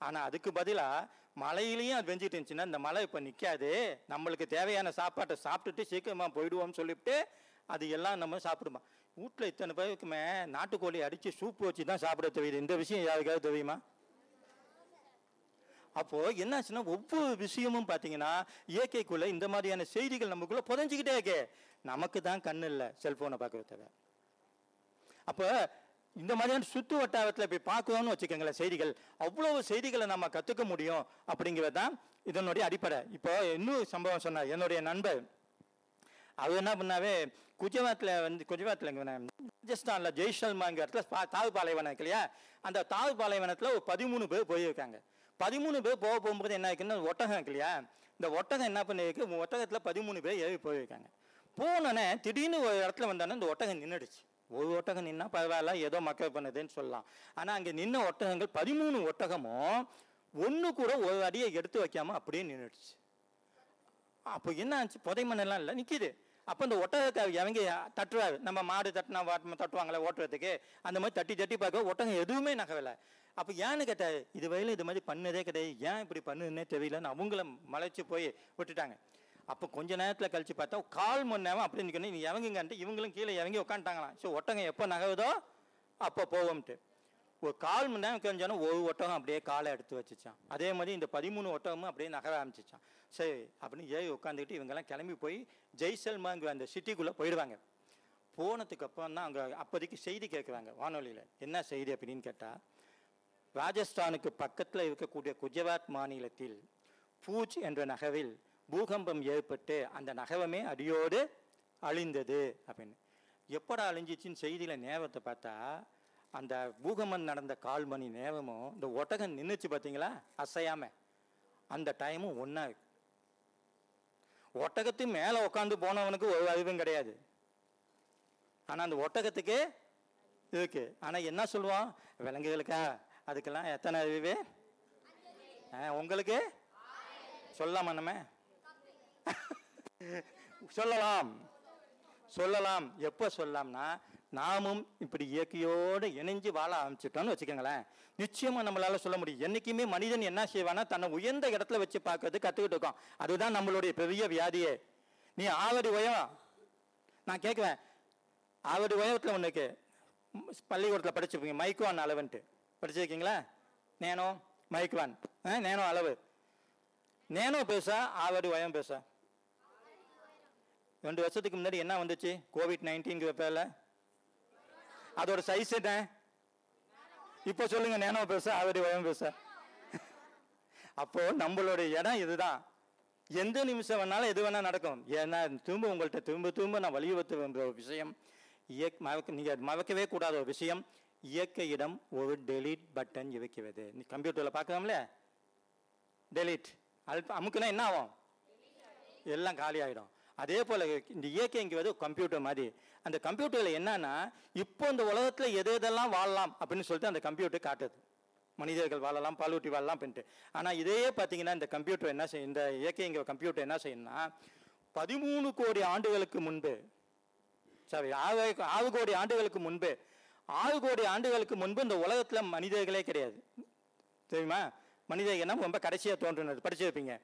ஆனால் அதுக்கு பதிலாக மழையிலையும் அது வெஞ்சிட்டு இருந்துச்சுன்னா இந்த மழை இப்போ நிற்காது நம்மளுக்கு தேவையான சாப்பாட்டை சாப்பிட்டுட்டு சீக்கிரமாக போயிடுவோம்னு சொல்லிவிட்டு அது எல்லாம் நம்ம சாப்பிடுமா? வீட்டில் இத்தனை பேருக்குமே நாட்டுக்கோழி அடித்து சூப்பு வச்சு தான் சாப்பிட தெரியுது. இந்த விஷயம் யாருக்காவது தெரியுமா? அப்போது என்னாச்சுன்னா ஒவ்வொரு விஷயமும் பார்த்தீங்கன்னா இயற்கைக்குள்ளே இந்த மாதிரியான செய்திகள் நமக்குள்ளே புதஞ்சிக்கிட்டே இருக்கே. நமக்கு தான் கண்ணு இல்லை செல்ஃபோனை பார்க்கறதுக்கு அப்போ இந்த மாதிரியான சுற்று வட்டாரத்தில் போய் பார்க்கணும்னு வச்சுக்கோங்களேன் செய்திகள். அவ்வளவு செய்திகளை நம்ம கற்றுக்க முடியும் அப்படிங்கிறது தான் இதனுடைய அடிப்படை. இப்போ இன்னொரு சம்பவம் சொன்னார். என்னுடைய நண்பர். அவர் என்ன பண்ணாவே குஜராத்தில் வந்து குஜராத்தில் ராஜஸ்தானில் ஜெய்சல்மாங்கிற இடத்துல தாவு பாலைவனம் இருக்கு இல்லையா? அந்த தாவு பாலைவனத்தில் ஒரு பதிமூணு பேர் போயிருக்காங்க. பதிமூணு பேர் போக போகும்போது என்ன இருக்குன்னா ஒட்டகம் இருக்கு இல்லையா? இந்த ஒட்டகம் என்ன பண்ணிருக்கு ஒட்டகத்தில் பதிமூணு பேர் ஏறி போயிருக்காங்க. போனோன்னே திடீர்னு ஒரு இடத்துல வந்தோன்னே இந்த ஒட்டகம் நின்றுடுச்சு ஒரு ஒட்டகம் நின்னா பரவாயில்ல ஏதோ மக்கள் பண்ணுதுன்னு சொல்லலாம். ஆனால் அங்கே நின்ன ஒட்டகங்கள் பதிமூணு ஒட்டகமும் ஒன்று கூட ஒரு அடியை எடுத்து வைக்காமல் அப்படியே நின்றுடுச்சு அப்போ என்ன ஆச்சு? புதை மண்ணெல்லாம் இல்லை நிற்கிது அப்போ இந்த ஒட்டகத்தை இவங்க தட்டுவார் நம்ம மாடு தட்டினா வாட்டம் தட்டுவாங்களே ஓட்டுறதுக்கு. அந்த மாதிரி தட்டி தட்டி பார்க்க ஒட்டகம் எதுவுமே நகவலை அப்போ ஏன்னு கேட்டார்? இது வயலில் இது மாதிரி பண்ணதே கிடையாது. ஏன் இப்படி பண்ணுதுன்னே தெரியலன்னு அவங்கள மலைச்சு போய் விட்டுட்டாங்க. அப்போ கொஞ்ச நேரத்தில் கழிச்சு பார்த்தா கால் மணி நேரம் அப்படி நிற்கணும் நீ இறங்குங்கன்ட்டு இவங்களும் கீழே இறங்கி உட்காந்துட்டாங்களாம். ஸோ ஒட்டகம் எப்போ நகவுதோ அப்போ போவோம்ட்டு. ஒரு கால் மணி நேரம் கழிஞ்சாலும் ஒரு ஒட்டகம் அப்படியே காலை எடுத்து வச்சுச்சான். அதே மாதிரி இந்த பதிமூணு ஒட்டகமும் அப்படியே நகர ஆரம்பிச்சிச்சான். சரி அப்படின்னு ஏறி உட்காந்துக்கிட்டு இவங்கெல்லாம் கிளம்பி போய் ஜெய்சல்மாங்கிற அந்த சிட்டிக்குள்ளே போயிடுவாங்க. போனதுக்கு அப்புறம் தான் அங்கே அப்போதைக்கு செய்தி கேட்குறாங்க வானொலியில். என்ன செய்தி? அப்படின்னு கேட்டால் ராஜஸ்தானுக்கு பக்கத்தில் இருக்கக்கூடிய குஜராத் மாநிலத்தில் பூஜ் என்ற நகரில் பூகம்பம் ஏற்பட்டு அந்த நகரமே அடியோடு அழிந்தது. அப்படின்னு. எப்படா அழிஞ்சிச்சின்னு செய்தியில் நேரத்தை பார்த்தா அந்த பூகமன் நடந்த கால் மணி நேரமும் இந்த ஒட்டகம் நின்றுச்சு பார்த்தீங்களா அசையாமல் அந்த டைமும் ஒன்றா இருக்கு. ஒட்டகத்து மேலே உட்காந்து போனவனுக்கு ஒரு அறிவும் கிடையாது. ஆனால் அந்த ஒட்டகத்துக்கு இருக்கு. ஆனால் என்ன சொல்லுவான்? விலங்குகளுக்கா? அதுக்கெல்லாம் எத்தனை அறிவு? ஆ, உங்களுக்கு? சொல்லலாமா நம்ம (laughs) சொல்லலாம். சொல்லலாம். எப்போ சொல்லலாம்னா நாமும் இப்படி இயற்கையோடு இணைஞ்சு வாழ ஆரம்பிச்சிட்டோம்னு வச்சுக்கோங்களேன். நிச்சயமாக நம்மளால் சொல்ல முடியும். என்றைக்குமே மனிதன் என்ன செய்வானா தன்னை உயர்ந்த இடத்துல வச்சு பார்க்கறது கற்றுக்கிட்டு இருக்கோம் அதுதான் நம்மளுடைய பெரிய வியாதியே. நீ ஆவடி உயம் நான் கேட்குவேன் ஆவடி உயரத்தில் ஒன்றுக்கு பள்ளிக்கூடத்தில் படிச்சிருப்பீங்க மைக்வான் அளவுன்ட்டு. படிச்சிருக்கீங்களா? நேனோ மைக்வான் ஆ, நேனோ அளவு. நேனோ பேசா ஆவடி உயம் பேசா ரெண்டு வருஷத்துக்கு முன்னாடி என்ன வந்துச்சு? கோவிட் நைன்டீன்கிற பேரில்? அதோட சைஸ் என்ன? இப்போ சொல்லுங்க நேனோ பேச ஆவடி வயம் பேச. அப்போ நம்மளுடைய இடம் இதுதான். எந்த நிமிஷம் வேணாலும் எது வேணால் நடக்கும். ஏன்னா திரும்ப உங்கள்கிட்ட திரும்ப திரும்ப நான் வலியுறுத்த வேண்டிய ஒரு விஷயம். இயக் மறக்க நீங்கள் மறக்கவே கூடாத ஒரு விஷயம். இயற்கையிடம் ஒரு டெலீட் பட்டன் இருக்கிறது நீ கம்ப்யூட்டரில் பார்க்கலாம்ல? டெலீட் அல்ப அமுக்குனா என்ன ஆகும்? எல்லாம் காலி ஆகிடும் அதே போல் இந்த இயற்கைங்கிறது கம்ப்யூட்டர் மாதிரி. அந்த கம்ப்யூட்டரில் என்னன்னா இப்போ இந்த உலகத்தில் எது எதெல்லாம் வாழலாம் அப்படின்னு சொல்லிட்டு அந்த கம்ப்யூட்டர் காட்டுது. மனிதர்கள் வாழலாம் பாலூட்டி வாழலாம் அப்படின்ட்டு. ஆனால் இதையே பார்த்தீங்கன்னா இந்த கம்ப்யூட்டர் என்ன செய்யும் இந்த இயற்கைங்கிற கம்ப்யூட்டர் என்ன செய்யணும்னா பதிமூணு கோடி ஆண்டுகளுக்கு முன்பு சாரி ஆறு ஆறு கோடி ஆண்டுகளுக்கு முன்பு ஆறு கோடி ஆண்டுகளுக்கு முன்பு இந்த உலகத்தில் மனிதர்களே கிடையாது. தெரியுமா? மனித என்ன ரொம்ப கடைசியாக தோன்றினது? படிச்சிருப்பீங்க.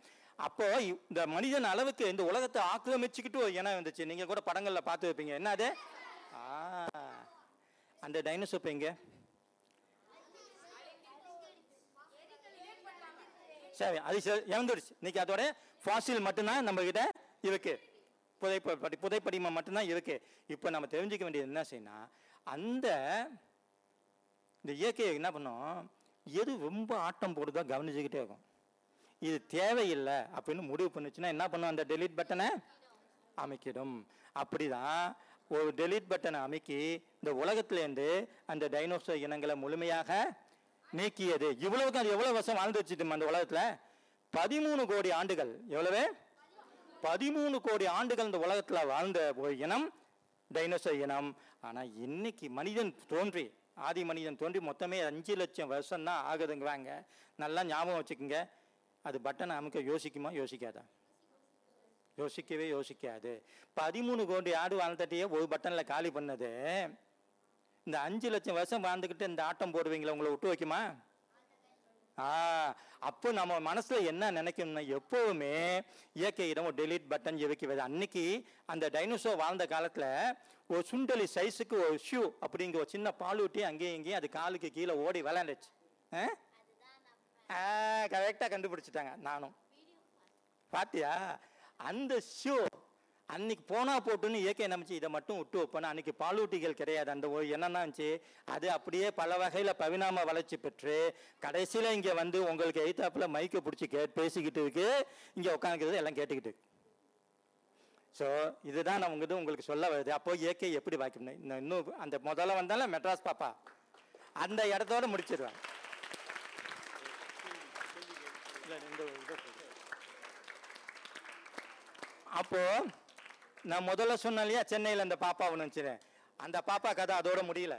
அப்போ இந்த மனிதன் அளவுக்கு இந்த உலகத்தை ஆக்கிரமிச்சுக்கிட்டு ஒரு இனம் வந்துச்சு. நீங்க கூட படங்கள்ல பார்த்து வைப்பீங்க. என்ன அது? அந்த டைனோசர் எங்க? சரி அது இறந்துடுச்சு. இன்னைக்கு அதோட ஃபாசில் மட்டும்தான் நம்ம கிட்ட இருக்கு புதைப்படி புதைப்படிமம் மட்டும்தான் இருக்கு. இப்போ நம்ம தெரிஞ்சுக்க வேண்டியது என்ன செய்யணும் அந்த இந்த இயற்கையை என்ன பண்ணும்? எது ரொம்ப ஆட்டம் போடுதோ கவனிச்சுக்கிட்டே இருக்கும். இது தேவையில்லை அப்படின்னு முடிவு பண்ணுச்சுன்னா என்ன பண்ணும்? அந்த டெலிட் பட்டனை அமைக்கிடும். அப்படிதான் ஒரு டெலிட் பட்டனை அமைக்கி இந்த உலகத்திலேருந்து அந்த டைனோசர் இனங்களை முழுமையாக நீக்கியது. இவ்வளவுக்கு அது எவ்வளோ வருஷம் வாழ்ந்து வச்சுட்டு அந்த உலகத்தில்? பதிமூணு கோடி ஆண்டுகள். எவ்வளவு? பதிமூணு கோடி ஆண்டுகள் இந்த உலகத்தில் வாழ்ந்த ஒரு இனம் டைனோசர் இனம். ஆனால் இன்னைக்கு மனிதன் தோன்றி ஆதி மனிதன் தோன்றி மொத்தமே அஞ்சு லட்சம் வருஷம் தான் ஆகுதுங்கிறாங்க. நல்லா ஞாபகம் வச்சுக்கோங்க. அது பட்டனை அமுக்க யோசிக்குமா? யோசிக்காதா? யோசிக்கவே யோசிக்காது. பதிமூணு கோடி ஆடு வாழ்ந்துட்டே ஒரு பட்டனில் காலி பண்ணது. இந்த அஞ்சு லட்சம் வருஷம் வாழ்ந்துக்கிட்டு இந்த ஆட்டம் போடுவீங்களா உங்களை விட்டு வைக்குமா? ஆ அப்போ நம்ம மனசில் என்ன நினைக்கணும்னா எப்போவுமே இயற்கையிடம் ஒரு டெலிட் பட்டன் வைக்கிறது அன்னைக்கு அந்த டைனோசர் வாழ்ந்த காலத்தில் ஒரு சுண்டலி சைஸுக்கு ஒரு ஷூ அப்படிங்கிற ஒரு சின்ன பாலூட்டி அங்கேயும் இங்கேயும் அது காலுக்கு கீழே ஓடி விளையாண்டுச்சு. கரெக்டாக கண்டுபிடிச்சிட்டாங்க நானும். பாத்தியா? அந்த ஷோ அன்னைக்கு போனா போட்டுன்னு இயற்கை நம்பிச்சு இதை மட்டும் விட்டு வைப்பேன். அன்னைக்கு பாலூட்டிகள் கிடையாது அந்த ஒரு என்னன்னா இருந்துச்சு அது அப்படியே பல வகையில பரிணாம வளர்ச்சி பெற்று கடைசியில இங்க வந்து உங்களுக்கு எய்தாப்புல மைக்கை பிடிச்சி கே பேசிக்கிட்டு இருக்கு. இங்க உட்காந்துக்கிறது எல்லாம் கேட்டுக்கிட்டு. ஸோ இதுதான் நான் உங்ககிட்ட உங்களுக்கு சொல்ல வருது அப்போ இயற்கை எப்படி வாய்க்கணும் இன்னும் இன்னும் அந்த முதல்ல வந்தாலும் மெட்ராஸ் பாப்பா. அந்த இடத்தோட முடிச்சிருவேன். அப்போது அப்போ நான் முதல்ல சொன்னேன் இல்லையா சென்னையில் அந்த பாப்பாவை நினச்சிறேன் அந்த பாப்பா கதை அதோட முடியல.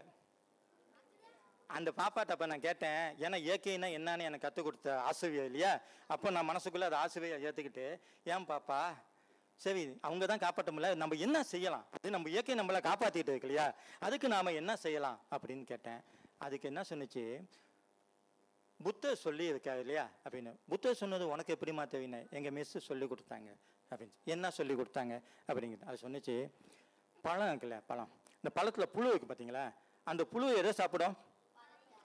அந்த பாப்பாட்ட அப்போ நான் கேட்டேன் ஏன்னா இயற்கைனா என்னன்னு எனக்கு கற்றுக் கொடுத்த ஆசுவியா இல்லையா? அப்போ நான் மனசுக்குள்ளே அதை ஆசுவையை ஏற்றுக்கிட்டு ஏன் பாப்பா சரி அவங்க தான் காப்பாற்ற முடியல நம்ம என்ன செய்யலாம்? அது நம்ம இயற்கை நம்மளை காப்பாற்றிட்டு இருக்கு இல்லையா? அதுக்கு நாம் என்ன செய்யலாம்? அப்படின்னு கேட்டேன். அதுக்கு என்ன சொன்னுச்சு புத்தர் சொல்லியிருக்காரு இல்லையா? அப்படின்னு. புத்தர் சொன்னது உனக்கு எப்படிமா தெரியுன எங்கள் மிஸ் சொல்லி கொடுத்தாங்க. அப்படின்னு. என்ன சொல்லி கொடுத்தாங்க? அப்படிங்கிறது அது சொன்னிச்சு பழம் இருக்குல்ல பழம். இந்த பழத்தில் புழு இருக்குது பார்த்தீங்களா அந்த புழு எதை சாப்பிடும்?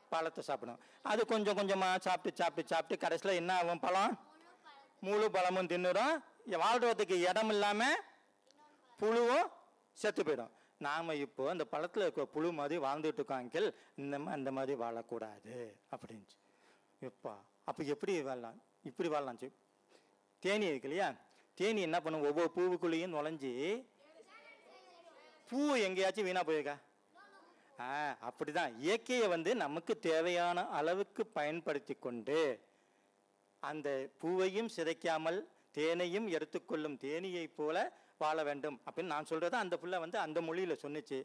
பழத்தை சாப்பிடும். அது கொஞ்சம் கொஞ்சமாக சாப்பிட்டு சாப்பிட்டு சாப்பிட்டு கடைசியில் என்ன ஆகும்? பழம்? முழு பழமும் தின்னுடும். வாழ்றதுக்கு இடம் இல்லாமல் புழுவும் செத்து போயிடும். நாம் இப்போ அந்த பழத்தில் இருக்க புழு மாதிரி வாழ்ந்துட்டு இருக்கோம் அங்கிள் இந்த அந்த மாதிரி வாழக்கூடாது. அப்படின்ச்சு. எப்பா? அப்போ எப்படி வாழலாம்? இப்படி வாழலாம் சரி தேனி இருக்கு இல்லையா? தேனி என்ன பண்ணும்? ஒவ்வொரு பூவுக்குள்ளேயும் நுழைஞ்சி பூ எங்கேயாச்சும் வீணாக போயிருக்கா? ஆ அப்படிதான். இயற்கையை வந்து நமக்கு தேவையான அளவுக்கு பயன்படுத்தி கொண்டு அந்த பூவையும் சிதைக்காமல் தேனையும் எடுத்துக்கொள்ளும் தேனியைப் போல வாழ வேண்டும் அப்படின்னு நான் சொல்கிறத அந்த புள்ள வந்து அந்த மொழியில் சொன்னுச்சு.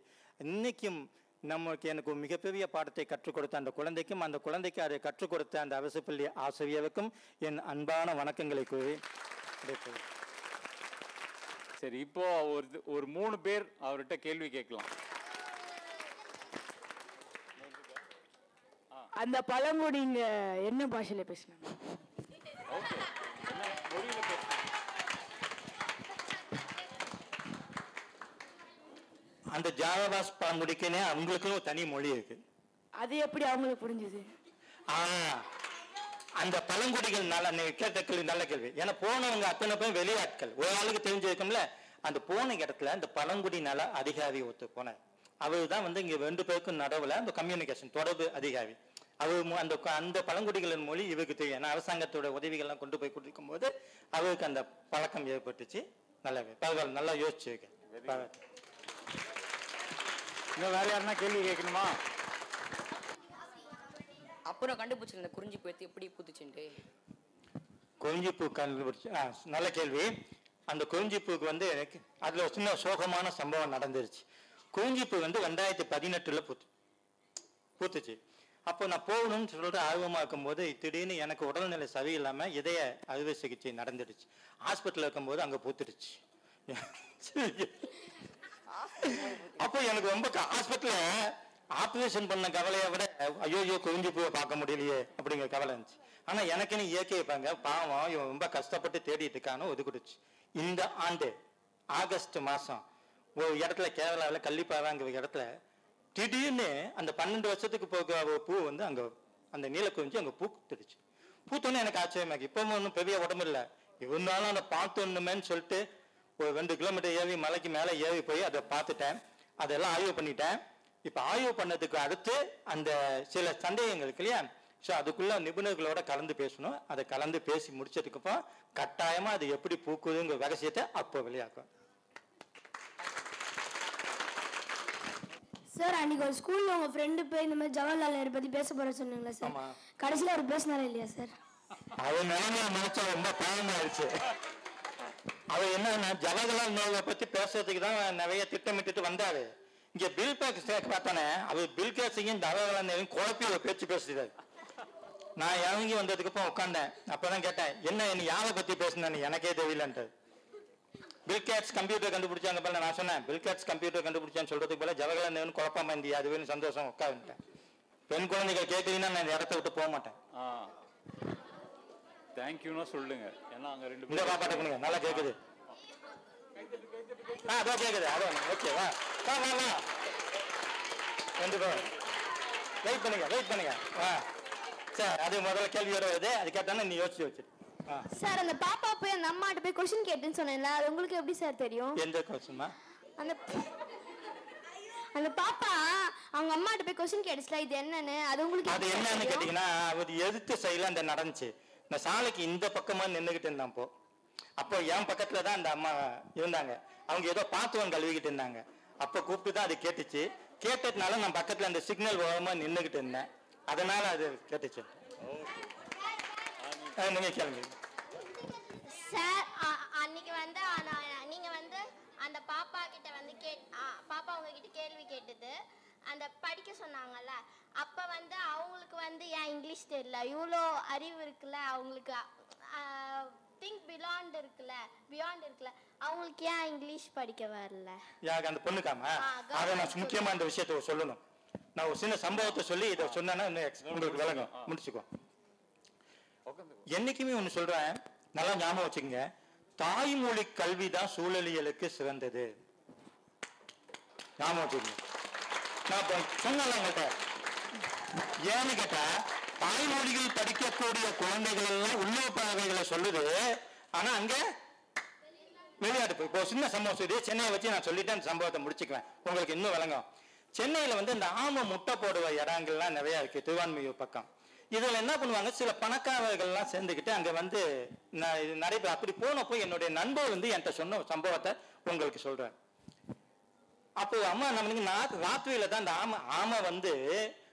இன்னைக்கும் நமக்கு எனக்கு மிகப்பெரிய பாடத்தை கற்றுக் கொடுத்த அந்த குழந்தைக்கும் அந்த குழந்தைக்கு அதை கற்றுக் கொடுத்த அந்த அரசுப்பள்ளி ஆசிரியருக்கும் என் அன்பான வணக்கங்களை கூறி. சரி இப்போ ஒரு ஒரு மூணு பேர் அவர்கிட்ட கேள்வி கேட்கலாம் அந்த பழங்குடிங்க என்ன பாஷையில பேசினாங்க ஓகே என்ன மொழியில பேசுறேன் அந்த ஜாவபாஸ் பழங்குடிக்குன்னே அவங்களுக்கும் ஒரு தனி மொழி இருக்கு. அது எப்படி அவங்களுக்கு புரிஞ்சுது? அந்த பழங்குடிகள் நல்ல கேட்ட கேள்வி நல்ல கேள்வி. ஏன்னா போனவங்க அத்தனை பேரும் வெளியாட்கள். ஒரு ஆளுக்கு தெரிஞ்சிருக்கும்ல அந்த போன இடத்துல அந்த பழங்குடி நல அதிகாரி ஒருத்தர் போனார். அவர் தான் வந்து இங்க ரெண்டு பேருக்கும் நடுவுல அந்த கம்யூனிகேஷன் தொடர்பு அதிகாரி. அவர் அந்த அந்த பழங்குடிகளின் மொழி இவருக்கு தெரியும். ஏன்னா அரசாங்கத்தோட உதவிகள்லாம் கொண்டு போய் கொடுக்கும் போது அவருக்கு அந்த பழக்கம் ஏற்பட்டுச்சு. நல்லாவே பரவாயில்ல நல்லா யோசிச்சிருக்கேன். இன்னும் வேற யாருன்னா கேள்வி கேட்கணுமா? அப்புறம் கண்டுபிடிச்சிருந்த குறிஞ்சி போய்த்து எப்படி பூத்துச்சுன்ட்டு. குறிஞ்சிப்பூ கண்டுபிடிச்சு ஆ, நல்ல கேள்வி. அந்த குறிஞ்சிப்பூக்கு வந்து எனக்கு அதுல ஒரு சின்ன சோகமான சம்பவம் நடந்துருச்சு. குறிஞ்சிப்பூ வந்து ரெண்டாயிரத்தி பதினெட்டுல பூத்து பூத்துச்சு. அப்போ நான் போகணும்னு சொல்லிட்டு ஆர்வமா இருக்கும்போது திடீர்னு எனக்கு உடல்நிலை சரியில்லாம இதய அறுவை சிகிச்சை நடந்துடுச்சு. ஹாஸ்பிட்டல் இருக்கும்போது அங்க பூத்துடுச்சு. (laughs) அப்போ எனக்கு ரொம்ப ஹாஸ்பிட்டல ஆப்ரேஷன் பண்ண கவலையை விட ஐயோ ஐயோ குவிஞ்சு போய் பார்க்க முடியலையே அப்படிங்கிற கவலை இருந்துச்சு. ஆனால் எனக்குன்னு இயற்கை பாங்க பாவம் இவன் ரொம்ப கஷ்டப்பட்டு தேடிட்டு இருக்கான்னு ஒதுக்கிடுச்சு. இந்த ஆண்டு ஆகஸ்ட் மாதம் ஒரு இடத்துல கேரளாவில் கள்ளிப்பாறாங்கிற இடத்துல திடீர்னு அந்த பன்னெண்டு வருஷத்துக்கு போக பூ வந்து அங்கே அந்த நீலக்குறிஞ்சி பூ பூத்துடுச்சு பூத்தோன்னே எனக்கு ஆச்சரியமாக இப்போ ஒன்றும் பெரிய உடம்பு இல்லை. இருந்தாலும் அதை பார்த்தோன்னுமேன்னு சொல்லிட்டு ஒரு ரெண்டு கிலோமீட்டர் ஏறி மலைக்கு மேலே ஏறி போய் அதை பார்த்துட்டேன். அதெல்லாம் ஆய்வு பண்ணிட்டேன். இப்போ ஆய்வு பண்ணதுக்கு அடுத்து அந்த சில சந்தேகங்கள் இல்லையா? ஸோ அதுக்குள்ள நிபுணர்களோட கலந்து பேசணும். அதை கலந்து பேசி முடிச்சதுக்கு அப்புறம் கட்டாயமா அது எப்படி பூக்குதுங்கிற ரகசியத்தை அப்போ வெளியாக்கும். சார் அன்னைக்கு ஒரு ஸ்கூல்ல உங்க ஃப்ரெண்டு போய் இந்த மாதிரி ஜவஹர்லால் நேரு பத்தி பேச போற சொன்னீங்களா சார். கடைசியில அவர் பேசினாரா இல்லையா சார் அது நிலைமையை நினைச்சா ரொம்ப பாவமாயிருச்சு அவர் என்னன்னா ஜவஹர்லால் நேருவை பத்தி பேசுறதுக்கு தான் நிறைய திட்டமிட்டுட்டு வந்தாரு. இங்க பில் பேக்ஸ் பார்த்தானே அவர் பில் கேட்ஸையும் ஜவஹர்லால் நேரும் குழப்பி ஒரு பேச்சு பேசுறாரு. நான் இறங்கி வந்ததுக்கு அப்புறம் உட்காந்தேன் அப்பதான் கேட்டேன் என்ன நீ யாரை பத்தி பேசுனேன்னு எனக்கே தெரியலன்ட்டு. பில் கேட்ஸ் கம்ப்யூட்டர் கண்டுபிடிச்சாங்க போல நான் சொன்னேன். பில் கேட்ஸ் கம்ப்யூட்டர் கண்டுபிடிச்சான்னு சொல்றதுக்கு போல ஜவஹர்லால் நேரு குழப்பமா இருந்தியா அதுவே சந்தோஷம் உட்காந்துட்டேன் பெண் குழந்தைகள் கேட்டீங்கன்னா நான் இந்த இடத்த விட்டு போக மாட்டேன். ஆ தேங்க்யூன்னா சொல்லுங்க. ஏன்னா அங்க ரெண்டு இந்த பாப்பாட்ட பண்ணுங்க நல்லா கேக்குது. ஆ அதோ கேக்குது. அதோ ஓகே வா. வா வா வா. ரெண்டு பேரும். வெயிட் பண்ணுங்க வெயிட் பண்ணுங்க. வா. சரி அது முதல்ல கேள்வியோட வருது. அது கேட்டானே நீ யோசிச்சு வச்சு ஆ சார் அந்த பாப்பா போய் அந்த அம்மாட்ட போய் கொஸ்டின் கேட்டுன்னு சொன்னேன்ல அது உங்களுக்கு எப்படி சார் தெரியும்? எந்த கொஸ்டின்மா அந்த அந்த பாப்பா அவங்க அம்மாட்ட போய் கொஸ்டின் கேட்டுச்சுல இது என்னன்னு அது உங்களுக்கு அது என்னன்னு? கேட்டீங்கன்னா அது எதிர்த்து சைடில் அந்த நடந்துச்சு. இந்த சாலைக்கு இந்த பக்கமா நின்றுகிட்டு இருந்தான் அப்போ அப்போ என் பக்கத்துல தான் அந்த அம்மா இருந்தாங்க. அவங்க ஏதோ பாத்துவம் கழுவிக்கிட்டு இருந்தாங்க. அப்போ கூப்பிட்டு தான் அது கேட்டுச்சு. கேட்டதுனால நான் பக்கத்துல அந்த சிக்னல் ஓரமா நின்றுகிட்டு இருந்தேன் அதனால அது கேட்டுச்சு. நீங்க கேளுங்க. சார் அ- அன்னைக்கு வந்து ஆனா- நீங்க வந்து அந்த பாப்பா கிட்ட வந்து கே பாப்பா உங்ககிட்ட கேள்வி கேட்டது. அந்த படிக்க சொன்னாங்கல்ல அப்ப வந்து அவங்களுக்கு வந்து ஏன் இங்கிலீஷ் தெரியல. இவ்வளோ அறிவு இருக்குல்ல அவங்களுக்கு திங்க் பிலாண்ட் இருக்குல்ல பியாண்ட் இருக்குல்ல அவங்களுக்கு ஏன் இங்கிலீஷ் படிக்க வரல? யாருக்கு அந்த பொண்ணுக்காமா? அதை நான் முக்கியமா இந்த விஷயத்தை சொல்லணும். நான் ஒரு சின்ன சம்பவத்தை சொல்லி இதை சொன்னேன்னா இன்னும் உங்களுக்கு விளங்கும். முடிச்சுக்கோ. என்னைக்குமே ஒண்ணு சொல்றேன். நல்லா ஞாபகம் வச்சுக்கோங்க. தாய்மொழி கல்வி தான் சூழலியலுக்கு சிறந்தது. ஞாபகம் வச்சுக்கோங்க. நான் இப்போ சொன்னல உங்கள்கிட்ட ஏன்னு கேட்டா தாய்மொழிகள் படிக்கக்கூடிய குழந்தைகள் எல்லாம் உள்ளூர் பறவைகளை சொல்லுது. ஆனா அங்க வெளிநாட்டு போய் இப்போ சின்ன சம்பவம் இது சென்னையை வச்சு நான் சொல்லிட்டேன் அந்த சம்பவத்தை முடிச்சுக்குவேன். உங்களுக்கு இன்னும் விளங்கும். சென்னையில் வந்து இந்த ஆமை முட்டை போடுவ இடங்கள்லாம் நிறைய இருக்கு. திருவான்மையூர் பக்கம். இதில் என்ன பண்ணுவாங்க? சில பணக்காரர்கள்லாம் சேர்ந்துக்கிட்டு அங்கே வந்து நான் நடைபெற அப்படி போனப்போ என்னுடைய நண்பர் வந்து என்கிட்ட சொன்ன சம்பவத்தை உங்களுக்கு சொல்றேன். அப்போ அம்மா நம்ம நா- ராத்திரியில தான் அந்த ஆமை ஆமை வந்து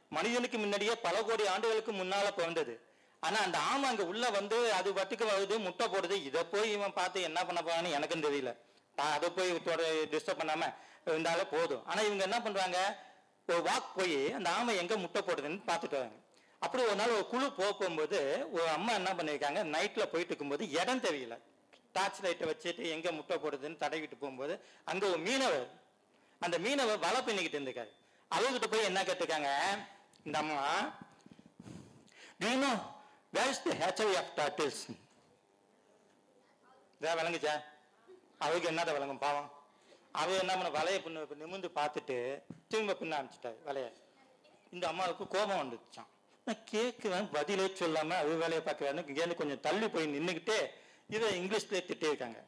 மனிதனுக்கு முன்னாடியே பல கோடி ஆண்டுகளுக்கு முன்னால பிறந்தது. ஆனா அந்த ஆமை அங்க உள்ள வந்து அது வட்டுக்கு வருது முட்டை போடுது. இதை போய் இவன் பார்த்து என்ன பண்ண போறான்னு எனக்கும் தெரியல. அதை போய் டிஸ்டர்ப் பண்ணாம இருந்தாலும் போதும். ஆனா இவங்க என்ன பண்றாங்க? ஒரு வாக் போய் அந்த ஆமை எங்க முட்டை போடுதுன்னு பார்த்துட்டு வராங்க. அப்படி ஒரு நாள் ஒரு குழு போக போகும்போது ஒரு அம்மா என்ன பண்ணியிருக்காங்க? நைட்ல போயிட்டு இருக்கும்போது இடம் தெரியல. டார்ச் லைட்டை வச்சுட்டு எங்க முட்டை போடுதுன்னு தடவிட்டு போகும்போது அங்க ஒரு மீனவர் அந்த மீனவர் வலை பின்னிக்கிட்டு இருந்திருக்காரு அவர்கிட்ட போய் என்ன கேட்டிருக்காங்க? இந்த அம்மா do you know where is the hatchery of இதா விளங்குச்சா? அவருக்கு என்னதை விளங்கும் பாவம். அவர் என்ன பண்ண வலையை பின்ன நிமிந்து பார்த்துட்டு திரும்ப பின்ன அனுப்பிச்சிட்டாரு வலைய. இந்த அம்மாவுக்கு கோபம் வந்துச்சான் நான் கேட்குறேன் பதிலே சொல்லாமல் அது வேலையை பார்க்குறாரு இங்கேருந்து கொஞ்சம் தள்ளி போய் நின்றுக்கிட்டு இதை இங்கிலீஷ்லேயே திட்டிருக்காங்க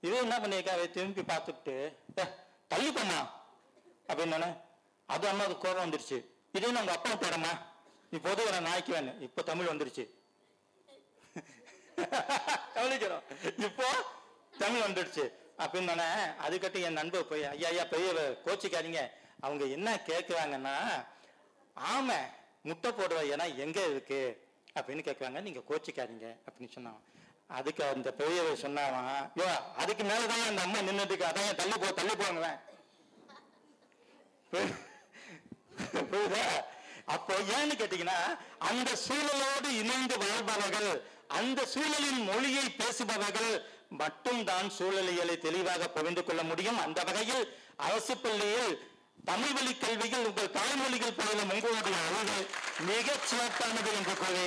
இதை என்ன பண்ணியிருக்காரு? திரும்பி பார்த்துட்டு "ஏ, தள்ளி அது அப்படின்னு அது அம்மாவுக்கு கோபம் வந்துருச்சு. இதே உங்க அப்பா போடமா நீ பொதுவரை நாய்க்கு வேணும் இப்போ தமிழ் வந்துருச்சு. (laughs) கவனிக்கிறோம். இப்போ தமிழ் வந்துடுச்சு அப்படின்னு அதுக்கிட்ட என் நண்பர் போய் ஐயா ஐயா பெரிய கோச்சிக்காதீங்க. அவங்க என்ன கேட்குறாங்கன்னா ஆமை முட்டை போடுற இடம் எங்க இருக்கு? அப்படின்னு கேட்குறாங்க நீங்க கோச்சிக்காதீங்க. அப்படின்னு சொன்னான் அதுக்கு அந்த பெரியவர் சொன்னாவான் யோ அதுக்கு மேலதான் அந்த அம்மா நின்றுட்டு அதான் தள்ளி போ தள்ளி போங்களேன் புரியுதா? அப்போ ஏன்னு கேட்டீங்கன்னா அந்த சூழலோடு இணைந்து வாழ்பவர்கள் அந்த சூழலின் மொழியை பேசுபவர்கள் மட்டும்தான் சூழலியலை தெளிவாக புரிந்து கொள்ள முடியும். அந்த வகையில் அரசு பள்ளியில் தமிழ் வழி கல்வியில் உங்கள் தாய்மொழிகள் பயிலும் உங்களுடைய அழகு மிகச் சிறப்பானது என்று கூறி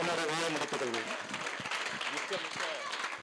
என்னோட வேலை முடித்துக் கொள்வேன் மிக்க மிக்க